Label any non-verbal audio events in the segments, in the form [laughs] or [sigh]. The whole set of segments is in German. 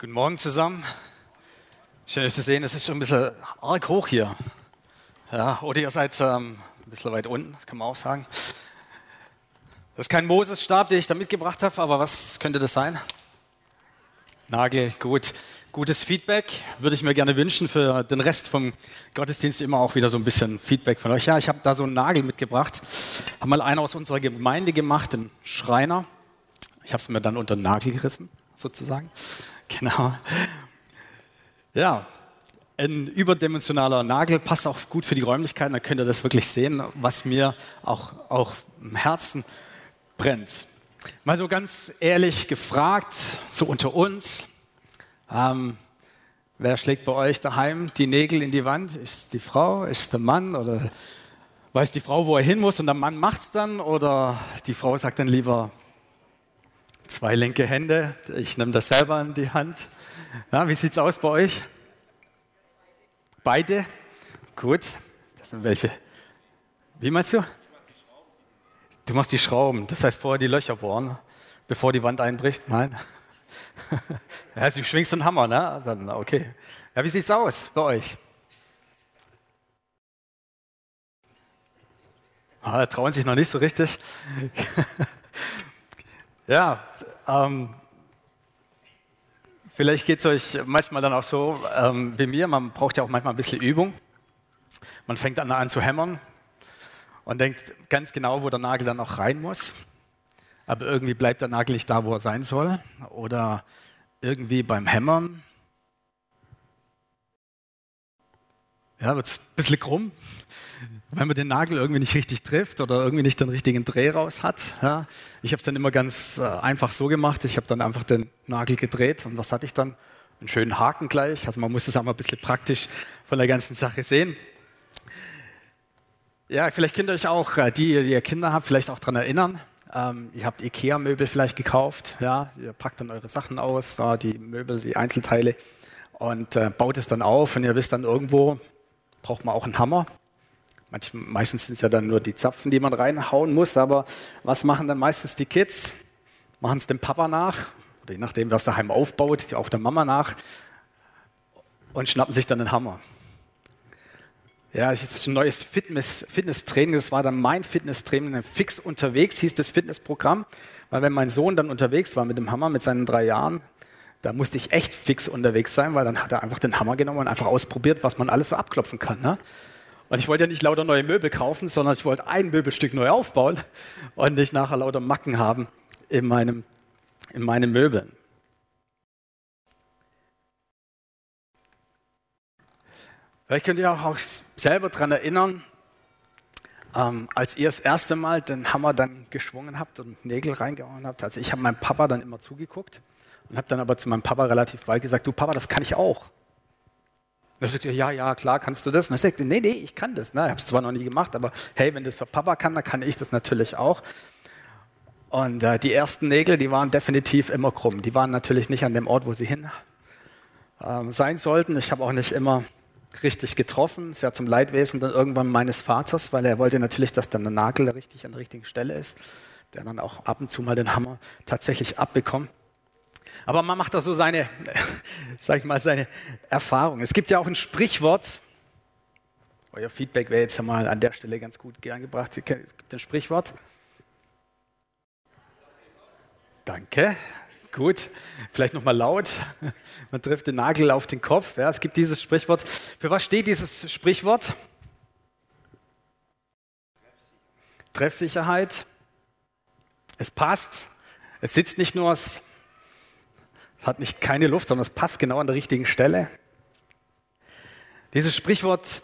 Guten Morgen zusammen. Schön euch zu sehen. Es ist schon ein bisschen arg hoch hier. Ja, oder ihr seid ähm, ein bisschen weit unten, das kann man auch sagen. Das ist kein Moses-Stab, den ich da mitgebracht habe, aber was könnte das sein? Nagel, gut. Gutes Feedback würde ich mir gerne wünschen für den Rest vom Gottesdienst immer auch wieder so ein bisschen Feedback von euch. Ja, ich habe da so einen Nagel mitgebracht. Haben mal einer aus unserer Gemeinde gemacht, den Schreiner. Ich habe es mir dann unter den Nagel gerissen, sozusagen. Genau. Ja, ein überdimensionaler Nagel passt auch gut für die Räumlichkeiten. Da könnt ihr das wirklich sehen, was mir auch, auch im Herzen brennt. Mal so ganz ehrlich gefragt, so unter uns, ähm, wer schlägt bei euch daheim die Nägel in die Wand? Ist die Frau, ist der Mann oder weiß die Frau, wo er hin muss und der Mann macht es dann oder die Frau sagt dann lieber, Zwei linke Hände. Ich nehme das selber in die Hand. Ja, wie sieht es aus bei euch? Beide? Gut. Das sind welche. Wie meinst du? Du machst die Schrauben. Das heißt vorher die Löcher bohren, bevor die Wand einbricht? Nein. [laughs] Ja, du schwingst einen Hammer, ne? Dann, okay. Ja, wie sieht's aus bei euch? Ah, trauen sich noch nicht so richtig. [laughs] Ja, ähm, vielleicht geht es euch manchmal dann auch so ähm, wie mir. Man braucht ja auch manchmal ein bisschen Übung. Man fängt dann an zu hämmern und denkt ganz genau, wo der Nagel dann auch rein muss. Aber irgendwie bleibt der Nagel nicht da, wo er sein soll. Oder irgendwie beim Hämmern ja, wird es ein bisschen krumm wenn man den Nagel irgendwie nicht richtig trifft oder irgendwie nicht den richtigen Dreh raus hat. Ja. Ich habe es dann immer ganz äh, einfach so gemacht. Ich habe dann einfach den Nagel gedreht und was hatte ich dann? Einen schönen Haken gleich. Also man muss es auch mal ein bisschen praktisch von der ganzen Sache sehen. Ja, vielleicht könnt ihr euch auch, äh, die, die ihr Kinder habt, vielleicht auch daran erinnern. Ähm, ihr habt Ikea-Möbel vielleicht gekauft. Ja, ihr packt dann eure Sachen aus, die Möbel, die Einzelteile und äh, baut es dann auf. Und ihr wisst dann irgendwo, braucht man auch einen Hammer. Manch, meistens sind es ja dann nur die Zapfen, die man reinhauen muss, aber was machen dann meistens die Kids? Machen es dem Papa nach, oder je nachdem, was daheim aufbaut, auch der Mama nach, und schnappen sich dann den Hammer. Ja, das ist ein neues Fitness, Fitnesstraining. Das war dann mein Fitnesstraining, fix unterwegs, hieß das Fitnessprogramm. Weil wenn mein Sohn dann unterwegs war mit dem Hammer, mit seinen drei Jahren, da musste ich echt fix unterwegs sein, weil dann hat er einfach den Hammer genommen und einfach ausprobiert, was man alles so abklopfen kann. Ne? Und ich wollte ja nicht lauter neue Möbel kaufen, sondern ich wollte ein Möbelstück neu aufbauen und nicht nachher lauter Macken haben in meinem, in meinen Möbeln. Vielleicht könnt ihr auch selber daran erinnern, ähm, als ihr das erste Mal den Hammer dann geschwungen habt und Nägel reingehauen habt. Also ich habe meinem Papa dann immer zugeguckt und habe dann aber zu meinem Papa relativ bald gesagt, du Papa, das kann ich auch. Er sagt, ja, ja, klar, kannst du das? Und er sagt, nee, nee, ich kann das. Ne? Ich habe es zwar noch nie gemacht, aber hey, wenn das für Papa kann, dann kann ich das natürlich auch. Und äh, die ersten Nägel, die waren definitiv immer krumm. Die waren natürlich nicht an dem Ort, wo sie hin äh, sein sollten. Ich habe auch nicht immer richtig getroffen. Ist ja zum Leidwesen dann irgendwann meines Vaters, weil er wollte natürlich, dass dann der Nagel richtig an der richtigen Stelle ist, der dann auch ab und zu mal den Hammer tatsächlich abbekommt. Aber man macht da so seine, [laughs] sag ich mal, seine Erfahrung. Es gibt ja auch ein Sprichwort. Euer Feedback wäre jetzt mal an der Stelle ganz gut angebracht. Es gibt ein Sprichwort. Danke. Gut. Vielleicht nochmal laut. Man trifft den Nagel auf den Kopf. Ja, es gibt dieses Sprichwort. Für was steht dieses Sprichwort? Treffsicherheit. Es passt. Es sitzt nicht nur es hat nicht keine Luft, sondern es passt genau an der richtigen Stelle. Dieses Sprichwort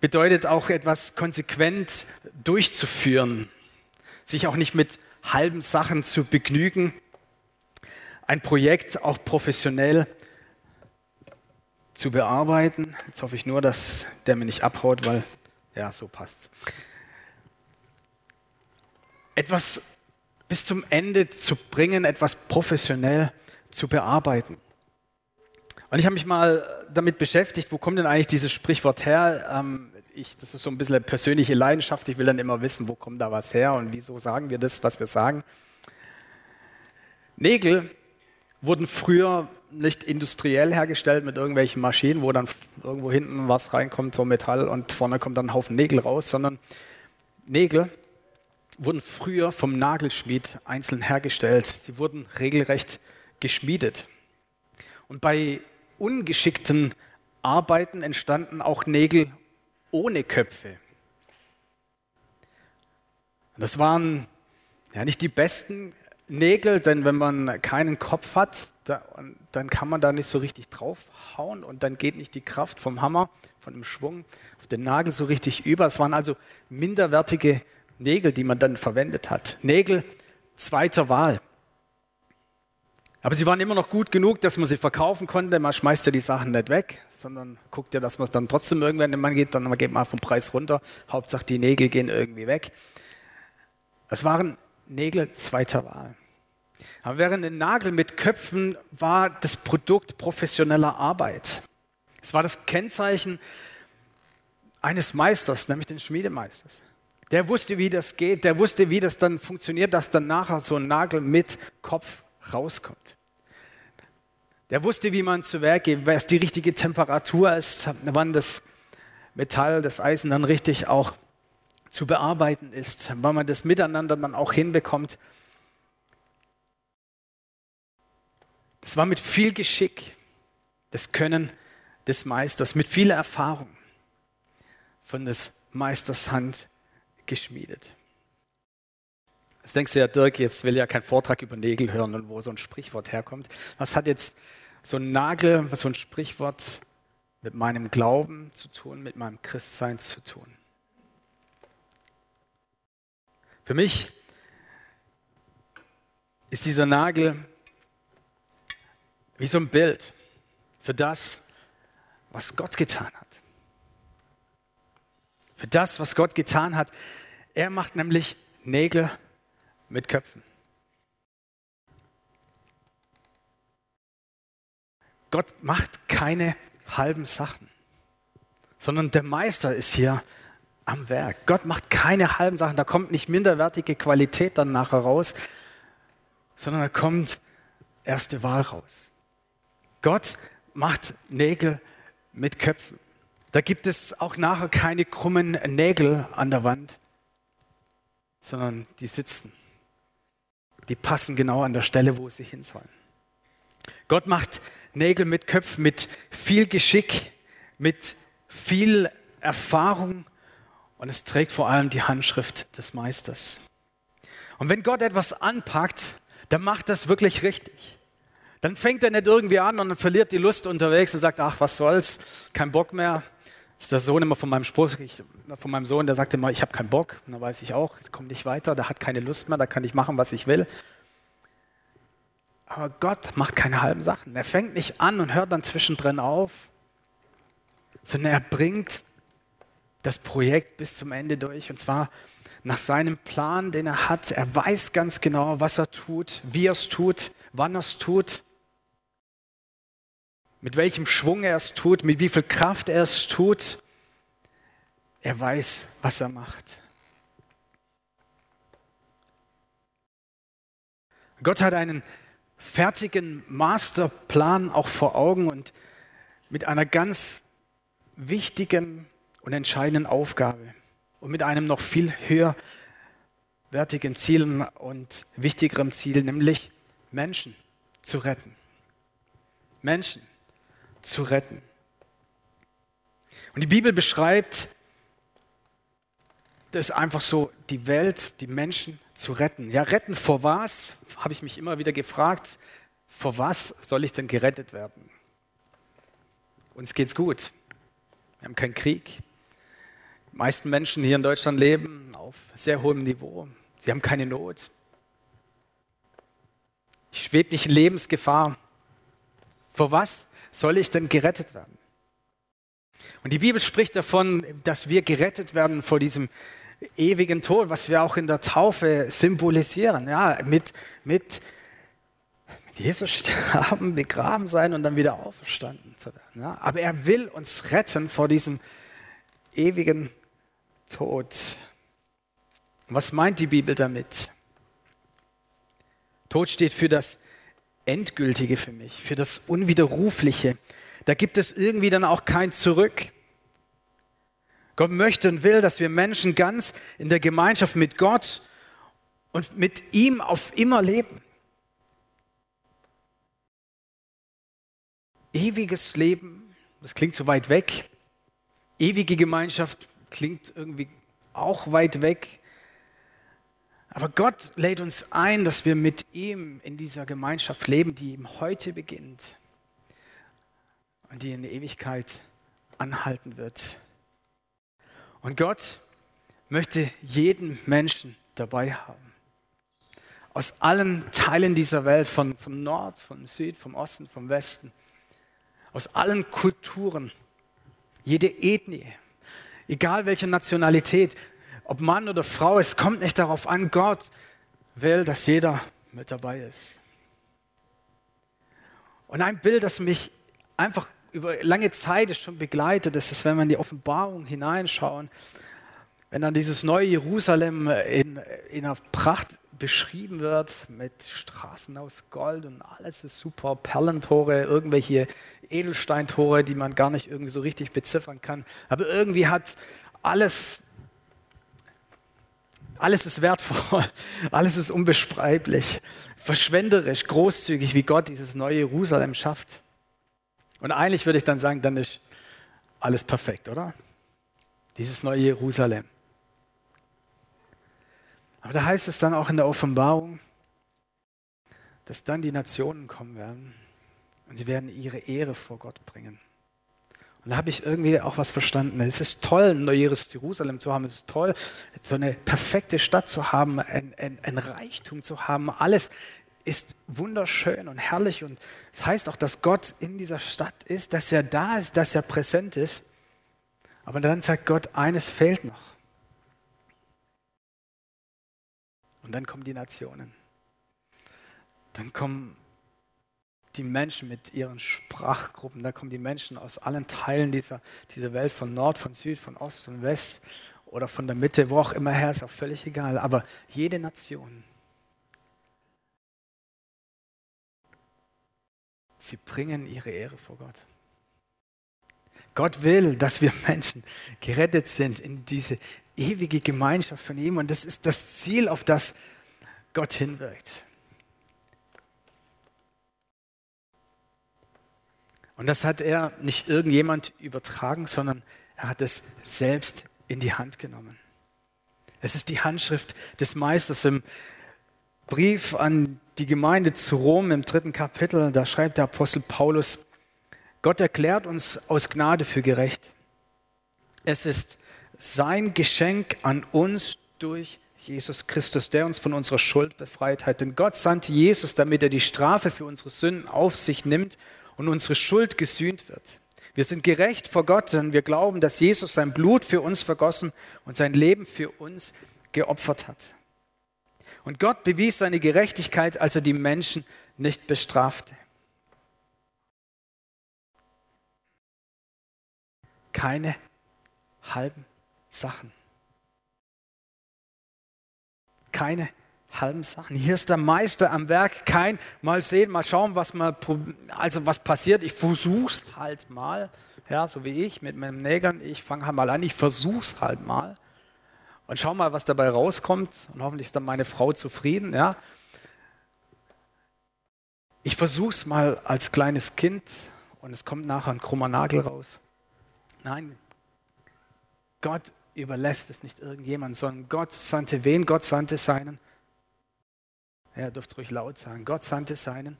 bedeutet auch etwas konsequent durchzuführen, sich auch nicht mit halben Sachen zu begnügen, ein Projekt auch professionell zu bearbeiten. Jetzt hoffe ich nur, dass der mir nicht abhaut, weil ja, so passt. Etwas bis zum Ende zu bringen, etwas professionell zu bearbeiten. Und ich habe mich mal damit beschäftigt, wo kommt denn eigentlich dieses Sprichwort her? Ähm, ich, das ist so ein bisschen eine persönliche Leidenschaft. Ich will dann immer wissen, wo kommt da was her und wieso sagen wir das, was wir sagen. Nägel wurden früher nicht industriell hergestellt mit irgendwelchen Maschinen, wo dann irgendwo hinten was reinkommt, so Metall und vorne kommt dann ein Haufen Nägel raus, sondern Nägel wurden früher vom Nagelschmied einzeln hergestellt. Sie wurden regelrecht geschmiedet. Und bei ungeschickten Arbeiten entstanden auch Nägel ohne Köpfe. Das waren ja nicht die besten Nägel, denn wenn man keinen Kopf hat, dann kann man da nicht so richtig draufhauen und dann geht nicht die Kraft vom Hammer, von dem Schwung auf den Nagel so richtig über. Es waren also minderwertige Nägel, die man dann verwendet hat. Nägel zweiter Wahl. Aber sie waren immer noch gut genug, dass man sie verkaufen konnte. Man schmeißt ja die Sachen nicht weg, sondern guckt ja, dass man es dann trotzdem irgendwann, wenn man geht, dann geht man vom Preis runter. Hauptsache die Nägel gehen irgendwie weg. Es waren Nägel zweiter Wahl. Aber während ein Nagel mit Köpfen war das Produkt professioneller Arbeit. Es war das Kennzeichen eines Meisters, nämlich den Schmiedemeisters. Der wusste, wie das geht, der wusste, wie das dann funktioniert, dass dann nachher so ein Nagel mit Kopf rauskommt. Der wusste, wie man zu Werk geht, was die richtige Temperatur ist, wann das Metall, das Eisen dann richtig auch zu bearbeiten ist, wann man das miteinander dann auch hinbekommt. Das war mit viel Geschick, das Können des Meisters, mit viel Erfahrung von des Meisters Hand geschmiedet. Jetzt denkst du ja, Dirk, jetzt will ja kein Vortrag über Nägel hören und wo so ein Sprichwort herkommt. Was hat jetzt so ein Nagel, so ein Sprichwort mit meinem Glauben zu tun, mit meinem Christsein zu tun? Für mich ist dieser Nagel wie so ein Bild für das, was Gott getan hat. Für das, was Gott getan hat. Er macht nämlich Nägel mit Köpfen. Gott macht keine halben Sachen, sondern der Meister ist hier am Werk. Gott macht keine halben Sachen, da kommt nicht minderwertige Qualität dann nachher raus, sondern da kommt erste Wahl raus. Gott macht Nägel mit Köpfen. Da gibt es auch nachher keine krummen Nägel an der Wand, sondern die sitzen die passen genau an der Stelle, wo sie hin sollen. Gott macht Nägel mit Köpfen, mit viel Geschick, mit viel Erfahrung und es trägt vor allem die Handschrift des Meisters. Und wenn Gott etwas anpackt, dann macht das wirklich richtig. Dann fängt er nicht irgendwie an und verliert die Lust unterwegs und sagt, ach, was soll's, kein Bock mehr, ist der Sohn immer von meinem Spruch, ich, von meinem Sohn, der sagt immer, ich habe keinen Bock. Und dann weiß ich auch, es kommt nicht weiter, der hat keine Lust mehr, da kann ich machen, was ich will. Aber Gott macht keine halben Sachen. Er fängt nicht an und hört dann zwischendrin auf, sondern er bringt das Projekt bis zum Ende durch. Und zwar nach seinem Plan, den er hat. Er weiß ganz genau, was er tut, wie er es tut, wann er es tut mit welchem Schwung er es tut, mit wie viel Kraft er es tut. Er weiß, was er macht. Gott hat einen fertigen Masterplan auch vor Augen und mit einer ganz wichtigen und entscheidenden Aufgabe und mit einem noch viel höherwertigen Ziel und wichtigerem Ziel, nämlich Menschen zu retten. Menschen zu retten. Und die Bibel beschreibt das einfach so, die Welt, die Menschen zu retten. Ja, retten vor was? Habe ich mich immer wieder gefragt. Vor was soll ich denn gerettet werden? Uns geht's gut. Wir haben keinen Krieg. Die meisten Menschen hier in Deutschland leben auf sehr hohem Niveau. Sie haben keine Not. Ich schwebe nicht in Lebensgefahr. Vor was soll ich denn gerettet werden? Und die Bibel spricht davon, dass wir gerettet werden vor diesem ewigen Tod, was wir auch in der Taufe symbolisieren. Ja, mit, mit, mit Jesus sterben, begraben sein und dann wieder auferstanden zu werden. Ja, aber er will uns retten vor diesem ewigen Tod. Was meint die Bibel damit? Tod steht für das Endgültige für mich, für das Unwiderrufliche. Da gibt es irgendwie dann auch kein Zurück. Gott möchte und will, dass wir Menschen ganz in der Gemeinschaft mit Gott und mit ihm auf immer leben. Ewiges Leben, das klingt so weit weg. Ewige Gemeinschaft klingt irgendwie auch weit weg. Aber Gott lädt uns ein, dass wir mit ihm in dieser Gemeinschaft leben, die ihm heute beginnt und die in der Ewigkeit anhalten wird. Und Gott möchte jeden Menschen dabei haben. Aus allen Teilen dieser Welt, von, vom Nord, vom Süd, vom Osten, vom Westen, aus allen Kulturen, jede Ethnie, egal welche Nationalität, ob Mann oder Frau, es kommt nicht darauf an, Gott will, dass jeder mit dabei ist. Und ein Bild, das mich einfach über lange Zeit schon begleitet, ist, wenn wir in die Offenbarung hineinschauen, wenn dann dieses neue Jerusalem in, in einer Pracht beschrieben wird mit Straßen aus Gold und alles ist super, Perlentore, irgendwelche Edelsteintore, die man gar nicht irgendwie so richtig beziffern kann. Aber irgendwie hat alles alles ist wertvoll, [laughs] alles ist unbeschreiblich, verschwenderisch, großzügig, wie Gott dieses neue Jerusalem schafft. Und eigentlich würde ich dann sagen, dann ist alles perfekt, oder? Dieses neue Jerusalem. Aber da heißt es dann auch in der Offenbarung, dass dann die Nationen kommen werden und sie werden ihre Ehre vor Gott bringen. Und da habe ich irgendwie auch was verstanden. Es ist toll, ein neues Jerusalem zu haben. Es ist toll, so eine perfekte Stadt zu haben, ein, ein, ein Reichtum zu haben. Alles ist wunderschön und herrlich. Und es das heißt auch, dass Gott in dieser Stadt ist, dass er da ist, dass er präsent ist. Aber dann sagt Gott, eines fehlt noch. Und dann kommen die Nationen. Dann kommen die Menschen mit ihren Sprachgruppen, da kommen die Menschen aus allen Teilen dieser, dieser Welt, von Nord, von Süd, von Ost und West oder von der Mitte, wo auch immer her, ist auch völlig egal. Aber jede Nation, sie bringen ihre Ehre vor Gott. Gott will, dass wir Menschen gerettet sind in diese ewige Gemeinschaft von ihm und das ist das Ziel, auf das Gott hinwirkt. Und das hat er nicht irgendjemand übertragen, sondern er hat es selbst in die Hand genommen. Es ist die Handschrift des Meisters im Brief an die Gemeinde zu Rom im dritten Kapitel. Da schreibt der Apostel Paulus, Gott erklärt uns aus Gnade für gerecht. Es ist sein Geschenk an uns durch Jesus Christus, der uns von unserer Schuld befreit hat. Denn Gott sandte Jesus, damit er die Strafe für unsere Sünden auf sich nimmt und unsere Schuld gesühnt wird. Wir sind gerecht vor Gott, denn wir glauben, dass Jesus sein Blut für uns vergossen und sein Leben für uns geopfert hat. Und Gott bewies seine Gerechtigkeit, als er die Menschen nicht bestrafte. Keine halben Sachen. Keine halben Sachen. Hier ist der Meister am Werk, kein mal sehen, mal schauen, was mal, also was passiert. Ich versuch's halt mal, ja, so wie ich mit meinen Nägeln. Ich fange halt mal an, ich versuch's halt mal und schau mal, was dabei rauskommt. Und hoffentlich ist dann meine Frau zufrieden, ja. Ich versuch's mal als kleines Kind und es kommt nachher ein krummer Nagel raus. Nein, Gott überlässt es nicht irgendjemand, sondern Gott sandte wen? Gott sandte seinen ja, ihr dürft es ruhig laut sagen. Gott sandte seinen.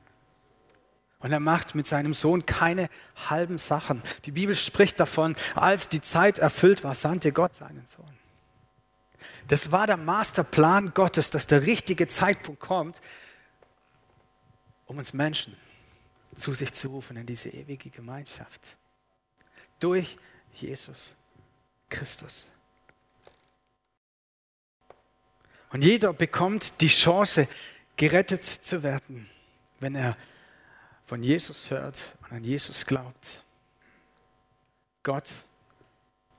Und er macht mit seinem Sohn keine halben Sachen. Die Bibel spricht davon, als die Zeit erfüllt war, sandte Gott seinen Sohn. Das war der Masterplan Gottes, dass der richtige Zeitpunkt kommt, um uns Menschen zu sich zu rufen in diese ewige Gemeinschaft. Durch Jesus Christus. Und jeder bekommt die Chance, gerettet zu werden, wenn er von Jesus hört und an Jesus glaubt. Gott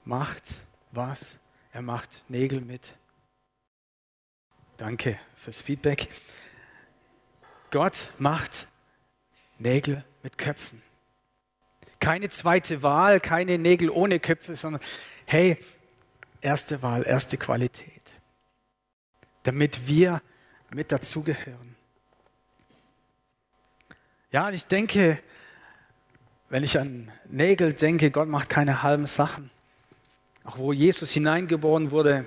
macht was? Er macht Nägel mit. Danke fürs Feedback. Gott macht Nägel mit Köpfen. Keine zweite Wahl, keine Nägel ohne Köpfe, sondern hey, erste Wahl, erste Qualität. Damit wir mit dazugehören. Ja, ich denke, wenn ich an Nägel denke, Gott macht keine halben Sachen. Auch wo Jesus hineingeboren wurde,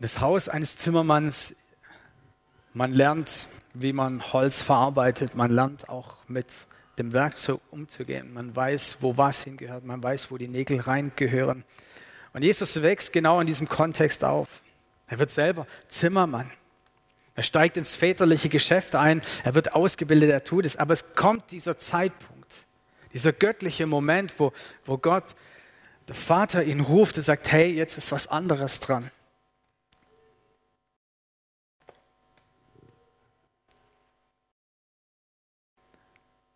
das Haus eines Zimmermanns, man lernt, wie man Holz verarbeitet, man lernt auch mit dem Werkzeug umzugehen, man weiß, wo was hingehört, man weiß, wo die Nägel reingehören. Und Jesus wächst genau in diesem Kontext auf. Er wird selber Zimmermann. Er steigt ins väterliche Geschäft ein, er wird ausgebildet, er tut es. Aber es kommt dieser Zeitpunkt, dieser göttliche Moment, wo, wo Gott, der Vater ihn ruft und sagt, hey, jetzt ist was anderes dran.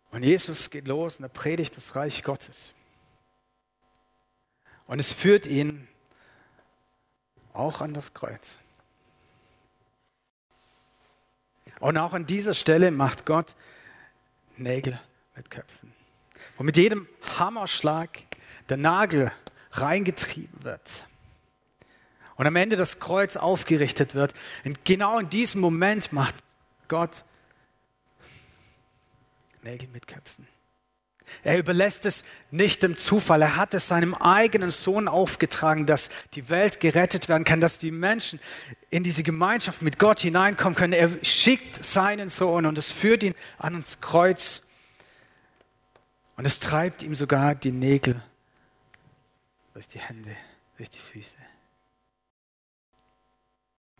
Und Jesus geht los und er predigt das Reich Gottes. Und es führt ihn auch an das Kreuz. Und auch an dieser Stelle macht Gott Nägel mit Köpfen. Wo mit jedem Hammerschlag der Nagel reingetrieben wird. Und am Ende das Kreuz aufgerichtet wird. Und genau in diesem Moment macht Gott Nägel mit Köpfen. Er überlässt es nicht dem Zufall. Er hat es seinem eigenen Sohn aufgetragen, dass die Welt gerettet werden kann, dass die Menschen in diese Gemeinschaft mit Gott hineinkommen können. Er schickt seinen Sohn und es führt ihn an uns Kreuz. Und es treibt ihm sogar die Nägel durch die Hände, durch die Füße.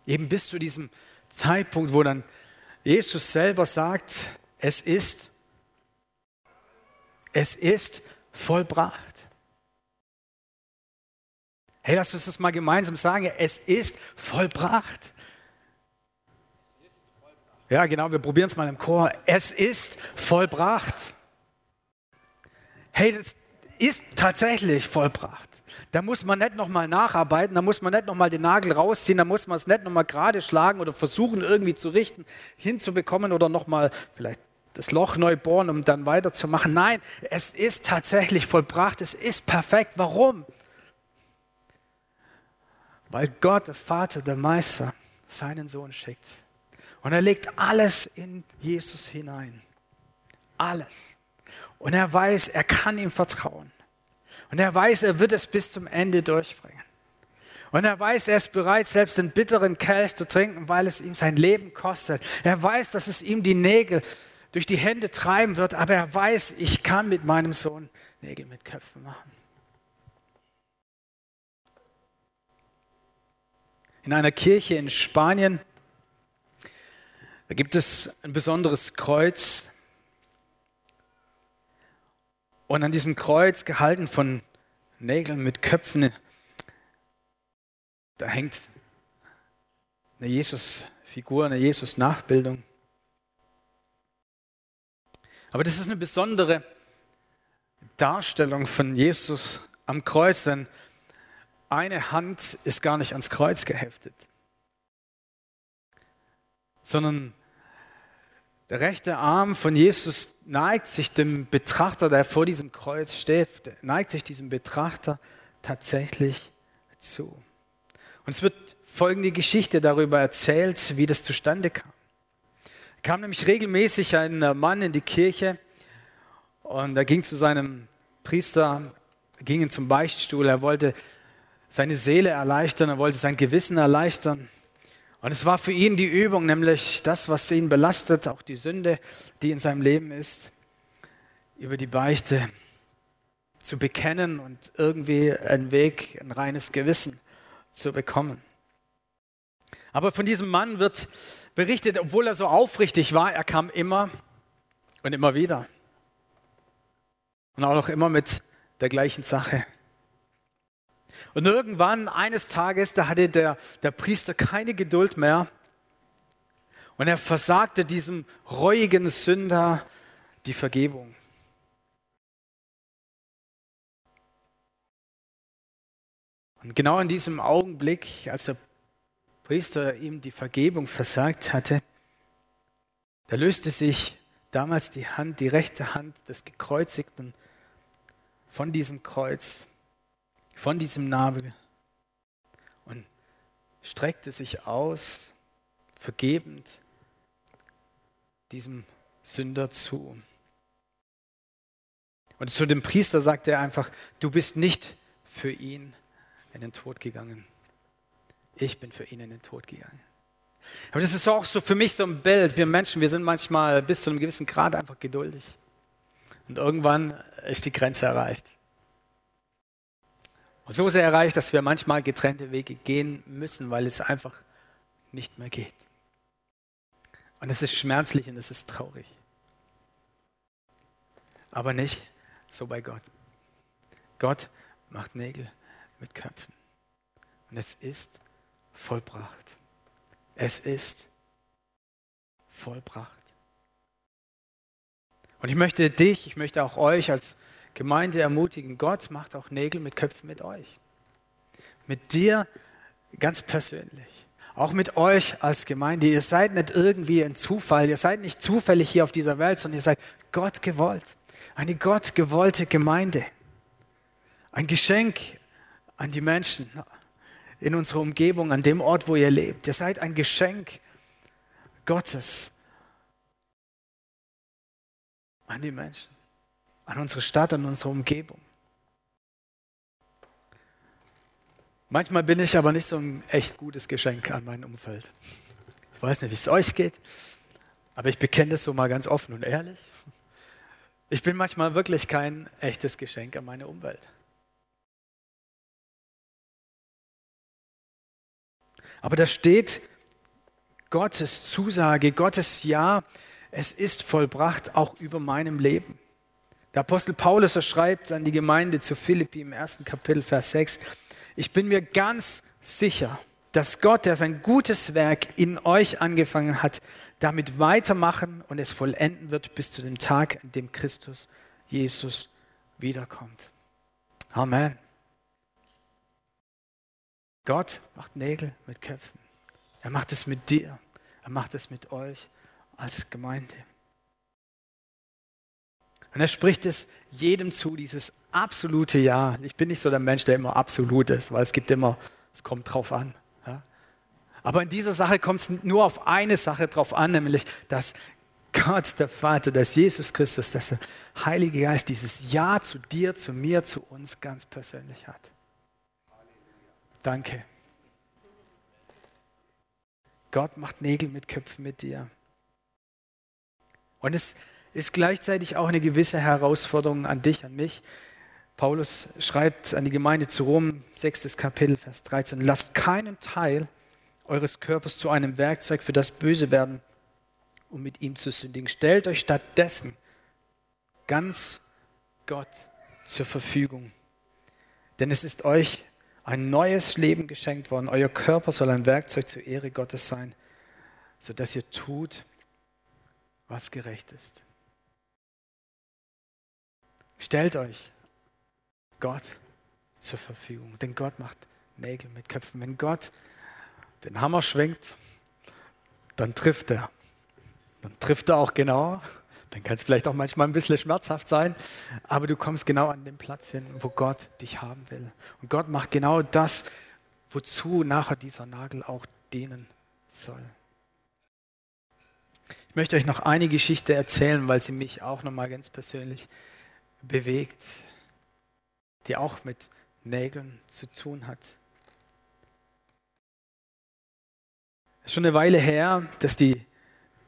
Eben bis zu diesem Zeitpunkt, wo dann Jesus selber sagt, es ist es ist vollbracht. Hey, lass uns das mal gemeinsam sagen. Es ist vollbracht. Ja, genau, wir probieren es mal im Chor. Es ist vollbracht. Hey, das ist tatsächlich vollbracht. Da muss man nicht nochmal nacharbeiten, da muss man nicht nochmal den Nagel rausziehen, da muss man es nicht nochmal gerade schlagen oder versuchen irgendwie zu richten, hinzubekommen oder nochmal vielleicht das Loch neu bohren, um dann weiterzumachen. Nein, es ist tatsächlich vollbracht, es ist perfekt. Warum? Weil Gott, der Vater, der Meister, seinen Sohn schickt. Und er legt alles in Jesus hinein. Alles. Und er weiß, er kann ihm vertrauen. Und er weiß, er wird es bis zum Ende durchbringen. Und er weiß, er ist bereit, selbst den bitteren Kelch zu trinken, weil es ihm sein Leben kostet. Er weiß, dass es ihm die Nägel durch die Hände treiben wird, aber er weiß, ich kann mit meinem Sohn Nägel mit Köpfen machen. In einer Kirche in Spanien, da gibt es ein besonderes Kreuz. Und an diesem Kreuz, gehalten von Nägeln mit Köpfen, da hängt eine Jesus-Figur, eine Jesus-Nachbildung. Aber das ist eine besondere Darstellung von Jesus am Kreuz, denn eine Hand ist gar nicht ans Kreuz geheftet, sondern der rechte Arm von Jesus neigt sich dem Betrachter, der vor diesem Kreuz steht, neigt sich diesem Betrachter tatsächlich zu. Und es wird folgende Geschichte darüber erzählt, wie das zustande kam kam nämlich regelmäßig ein äh, Mann in die Kirche und er ging zu seinem Priester, ging zum Beichtstuhl, er wollte seine Seele erleichtern, er wollte sein Gewissen erleichtern. Und es war für ihn die Übung, nämlich das, was ihn belastet, auch die Sünde, die in seinem Leben ist, über die Beichte zu bekennen und irgendwie einen Weg, ein reines Gewissen zu bekommen. Aber von diesem Mann wird berichtet, obwohl er so aufrichtig war, er kam immer und immer wieder. Und auch noch immer mit der gleichen Sache. Und irgendwann, eines Tages, da hatte der, der Priester keine Geduld mehr. Und er versagte diesem reuigen Sünder die Vergebung. Und genau in diesem Augenblick, als der Priester ihm die Vergebung versagt hatte, da löste sich damals die Hand, die rechte Hand des Gekreuzigten von diesem Kreuz, von diesem Nabel und streckte sich aus, vergebend diesem Sünder zu. Und zu dem Priester sagte er einfach, du bist nicht für ihn in den Tod gegangen. Ich bin für ihn in den Tod gegangen. Aber das ist auch so für mich so ein Bild. Wir Menschen, wir sind manchmal bis zu einem gewissen Grad einfach geduldig. Und irgendwann ist die Grenze erreicht. Und so sehr erreicht, dass wir manchmal getrennte Wege gehen müssen, weil es einfach nicht mehr geht. Und es ist schmerzlich und es ist traurig. Aber nicht so bei Gott. Gott macht Nägel mit Köpfen. Und es ist vollbracht. Es ist vollbracht. Und ich möchte dich, ich möchte auch euch als Gemeinde ermutigen, Gott macht auch Nägel mit Köpfen mit euch. Mit dir ganz persönlich. Auch mit euch als Gemeinde. Ihr seid nicht irgendwie ein Zufall. Ihr seid nicht zufällig hier auf dieser Welt, sondern ihr seid Gott gewollt. Eine Gott gewollte Gemeinde. Ein Geschenk an die Menschen in unserer Umgebung, an dem Ort, wo ihr lebt. Ihr seid ein Geschenk Gottes an die Menschen, an unsere Stadt, an unsere Umgebung. Manchmal bin ich aber nicht so ein echt gutes Geschenk an mein Umfeld. Ich weiß nicht, wie es euch geht, aber ich bekenne das so mal ganz offen und ehrlich. Ich bin manchmal wirklich kein echtes Geschenk an meine Umwelt. Aber da steht Gottes Zusage, Gottes Ja, es ist vollbracht auch über meinem Leben. Der Apostel Paulus schreibt an die Gemeinde zu Philippi im ersten Kapitel, Vers 6, ich bin mir ganz sicher, dass Gott, der sein gutes Werk in euch angefangen hat, damit weitermachen und es vollenden wird bis zu dem Tag, an dem Christus Jesus wiederkommt. Amen. Gott macht Nägel mit Köpfen. Er macht es mit dir. Er macht es mit euch als Gemeinde. Und er spricht es jedem zu, dieses absolute Ja. Ich bin nicht so der Mensch, der immer absolut ist, weil es gibt immer, es kommt drauf an. Ja? Aber in dieser Sache kommt es nur auf eine Sache drauf an, nämlich, dass Gott, der Vater, dass Jesus Christus, dass der Heilige Geist dieses Ja zu dir, zu mir, zu uns ganz persönlich hat. Danke. Gott macht Nägel mit Köpfen mit dir. Und es ist gleichzeitig auch eine gewisse Herausforderung an dich, an mich. Paulus schreibt an die Gemeinde zu Rom, sechstes Kapitel, Vers 13, lasst keinen Teil eures Körpers zu einem Werkzeug für das Böse werden, um mit ihm zu sündigen. Stellt euch stattdessen ganz Gott zur Verfügung. Denn es ist euch ein neues Leben geschenkt worden. Euer Körper soll ein Werkzeug zur Ehre Gottes sein, sodass ihr tut, was gerecht ist. Stellt euch Gott zur Verfügung, denn Gott macht Nägel mit Köpfen. Wenn Gott den Hammer schwenkt, dann trifft er. Dann trifft er auch genau dann kann es vielleicht auch manchmal ein bisschen schmerzhaft sein, aber du kommst genau an den Platz hin, wo Gott dich haben will. Und Gott macht genau das, wozu nachher dieser Nagel auch dienen soll. Ich möchte euch noch eine Geschichte erzählen, weil sie mich auch nochmal ganz persönlich bewegt, die auch mit Nägeln zu tun hat. Es ist schon eine Weile her, dass die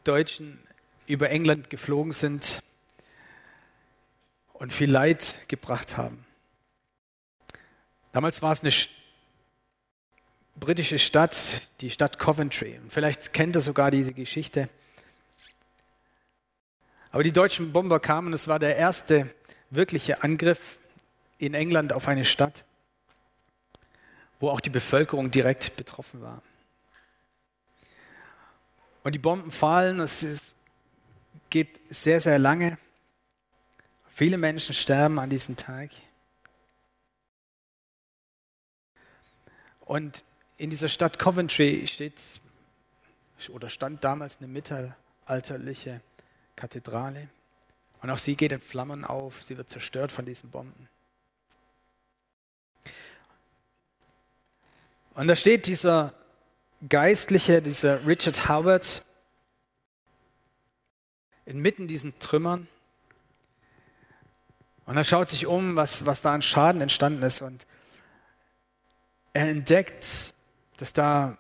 Deutschen über England geflogen sind und viel Leid gebracht haben. Damals war es eine britische Stadt, die Stadt Coventry. vielleicht kennt ihr sogar diese Geschichte. Aber die deutschen Bomber kamen und es war der erste wirkliche Angriff in England auf eine Stadt, wo auch die Bevölkerung direkt betroffen war. Und die Bomben fallen, es ist geht sehr, sehr lange. Viele Menschen sterben an diesem Tag. Und in dieser Stadt Coventry steht oder stand damals eine mittelalterliche Kathedrale. Und auch sie geht in Flammen auf, sie wird zerstört von diesen Bomben. Und da steht dieser Geistliche, dieser Richard Howard, inmitten diesen Trümmern. Und er schaut sich um, was, was da an Schaden entstanden ist. Und er entdeckt, dass da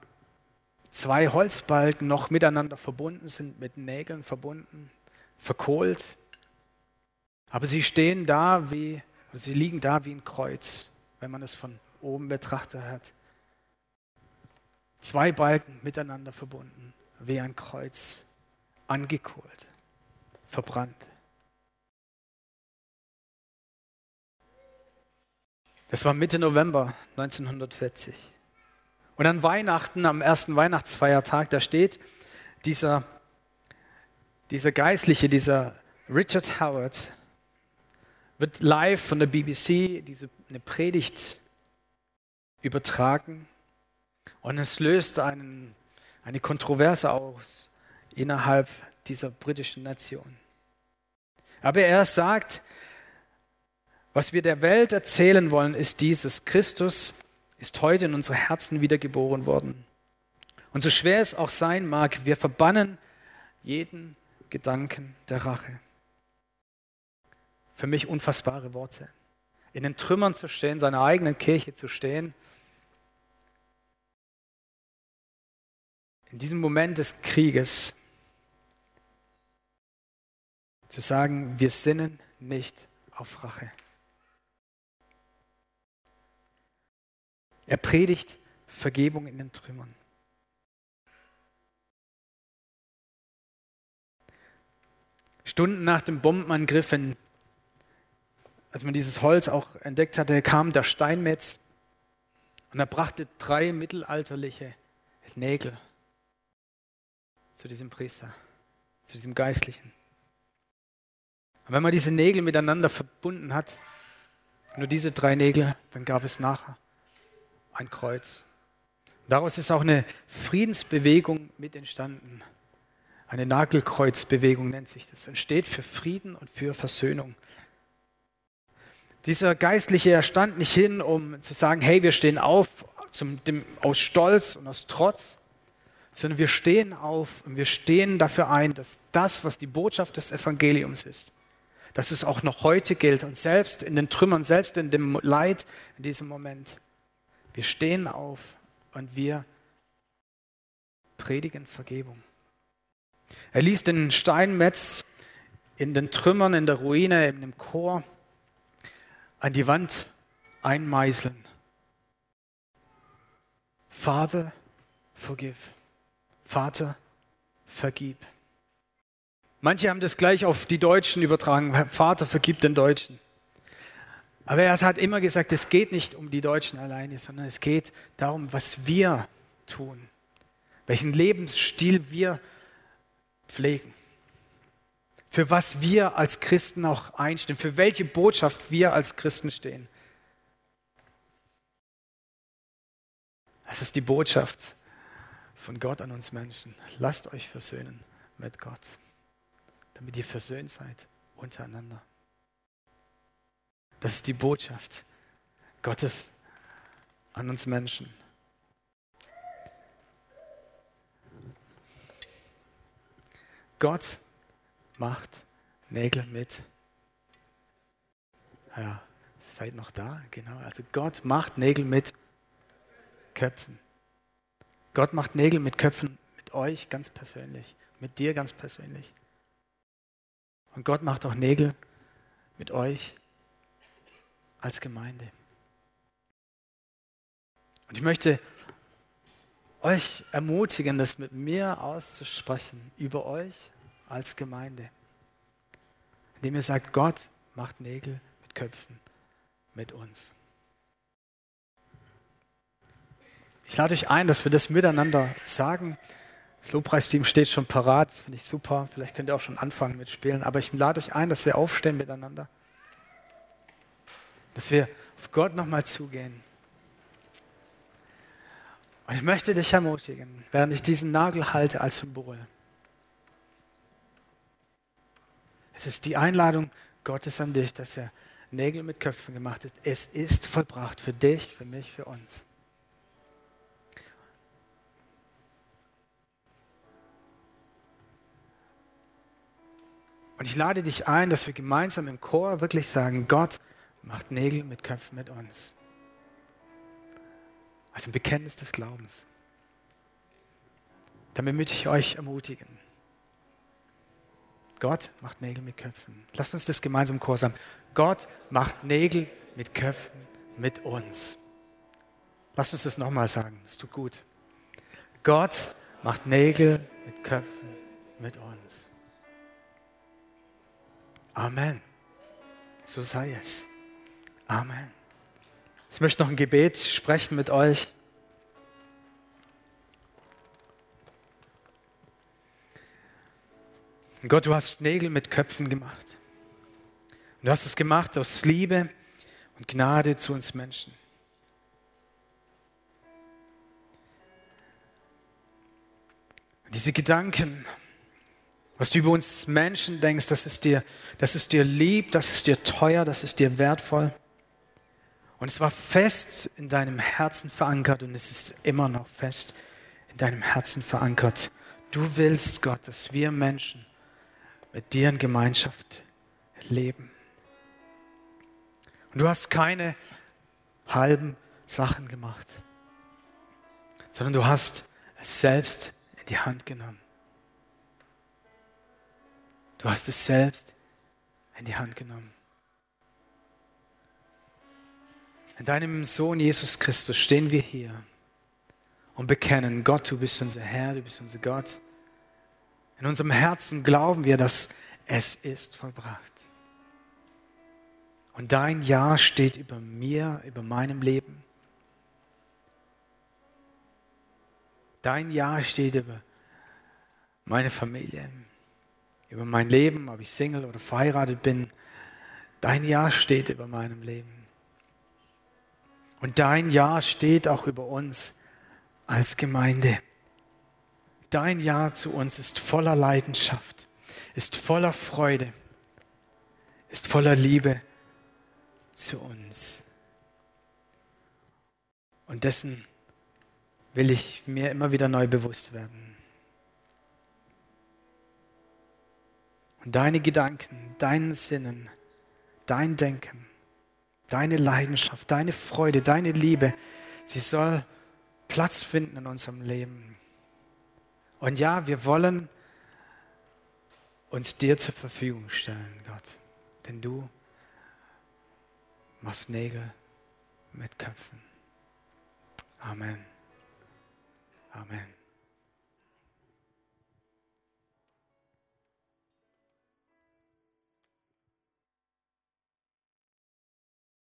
zwei Holzbalken noch miteinander verbunden sind, mit Nägeln verbunden, verkohlt. Aber sie stehen da wie, sie liegen da wie ein Kreuz, wenn man es von oben betrachtet hat. Zwei Balken miteinander verbunden, wie ein Kreuz, angekohlt, verbrannt. Das war Mitte November 1940. Und an Weihnachten, am ersten Weihnachtsfeiertag, da steht dieser, dieser Geistliche, dieser Richard Howard, wird live von der BBC diese, eine Predigt übertragen und es löst einen, eine Kontroverse aus innerhalb dieser britischen Nation. Aber er sagt, was wir der Welt erzählen wollen, ist dieses. Christus ist heute in unsere Herzen wiedergeboren worden. Und so schwer es auch sein mag, wir verbannen jeden Gedanken der Rache. Für mich unfassbare Worte. In den Trümmern zu stehen, seiner eigenen Kirche zu stehen, in diesem Moment des Krieges zu sagen, wir sinnen nicht auf Rache. Er predigt Vergebung in den Trümmern. Stunden nach dem Bombenangriff, als man dieses Holz auch entdeckt hatte, kam der Steinmetz und er brachte drei mittelalterliche Nägel zu diesem Priester, zu diesem Geistlichen. Und wenn man diese Nägel miteinander verbunden hat, nur diese drei Nägel, dann gab es nachher ein Kreuz. Daraus ist auch eine Friedensbewegung mit entstanden. Eine Nagelkreuzbewegung nennt sich das. Und steht für Frieden und für Versöhnung. Dieser Geistliche, er stand nicht hin, um zu sagen, hey, wir stehen auf zum, dem, aus Stolz und aus Trotz, sondern wir stehen auf und wir stehen dafür ein, dass das, was die Botschaft des Evangeliums ist, dass es auch noch heute gilt und selbst in den Trümmern, selbst in dem Leid in diesem Moment, wir stehen auf und wir predigen Vergebung. Er ließ den Steinmetz in den Trümmern, in der Ruine, in dem Chor an die Wand einmeißeln. Father, forgive. Vater, vergib. Manche haben das gleich auf die Deutschen übertragen. Vater, vergib den Deutschen. Aber er hat immer gesagt, es geht nicht um die Deutschen alleine, sondern es geht darum, was wir tun, welchen Lebensstil wir pflegen, für was wir als Christen auch einstehen, für welche Botschaft wir als Christen stehen. Das ist die Botschaft von Gott an uns Menschen. Lasst euch versöhnen mit Gott, damit ihr versöhnt seid untereinander. Das ist die Botschaft Gottes an uns Menschen. Gott macht Nägel mit. Ja, seid noch da, genau. Also Gott macht Nägel mit Köpfen. Gott macht Nägel mit Köpfen mit euch ganz persönlich, mit dir ganz persönlich. Und Gott macht auch Nägel mit euch als Gemeinde. Und ich möchte euch ermutigen, das mit mir auszusprechen über euch als Gemeinde. Indem ihr sagt, Gott macht Nägel mit Köpfen mit uns. Ich lade euch ein, dass wir das miteinander sagen. Das Lobpreisteam steht schon parat, finde ich super. Vielleicht könnt ihr auch schon anfangen mit Spielen. Aber ich lade euch ein, dass wir aufstehen miteinander dass wir auf Gott nochmal zugehen. Und ich möchte dich ermutigen, während ich diesen Nagel halte als Symbol. Es ist die Einladung Gottes an dich, dass er Nägel mit Köpfen gemacht hat. Es ist vollbracht für dich, für mich, für uns. Und ich lade dich ein, dass wir gemeinsam im Chor wirklich sagen, Gott macht Nägel mit Köpfen mit uns. Also ein Bekenntnis des Glaubens. Damit möchte ich euch ermutigen. Gott macht Nägel mit Köpfen. Lasst uns das gemeinsam im Chor sagen. Gott macht Nägel mit Köpfen mit uns. Lasst uns das nochmal sagen. Das tut gut. Gott macht Nägel mit Köpfen mit uns. Amen. So sei es. Amen. Ich möchte noch ein Gebet sprechen mit euch. Gott, du hast Nägel mit Köpfen gemacht. Und du hast es gemacht aus Liebe und Gnade zu uns Menschen. Und diese Gedanken, was du über uns Menschen denkst, das ist dir, das ist dir lieb, das ist dir teuer, das ist dir wertvoll. Und es war fest in deinem Herzen verankert und es ist immer noch fest in deinem Herzen verankert. Du willst, Gott, dass wir Menschen mit dir in Gemeinschaft leben. Und du hast keine halben Sachen gemacht, sondern du hast es selbst in die Hand genommen. Du hast es selbst in die Hand genommen. In deinem Sohn Jesus Christus stehen wir hier und bekennen, Gott, du bist unser Herr, du bist unser Gott. In unserem Herzen glauben wir, dass es ist vollbracht. Und dein Ja steht über mir, über meinem Leben. Dein Ja steht über meine Familie, über mein Leben, ob ich Single oder verheiratet bin. Dein Ja steht über meinem Leben. Und dein Ja steht auch über uns als Gemeinde. Dein Ja zu uns ist voller Leidenschaft, ist voller Freude, ist voller Liebe zu uns. Und dessen will ich mir immer wieder neu bewusst werden. Und deine Gedanken, deinen Sinnen, dein Denken, deine Leidenschaft, deine Freude, deine Liebe, sie soll Platz finden in unserem Leben. Und ja, wir wollen uns dir zur Verfügung stellen, Gott. Denn du machst Nägel mit Köpfen. Amen. Amen.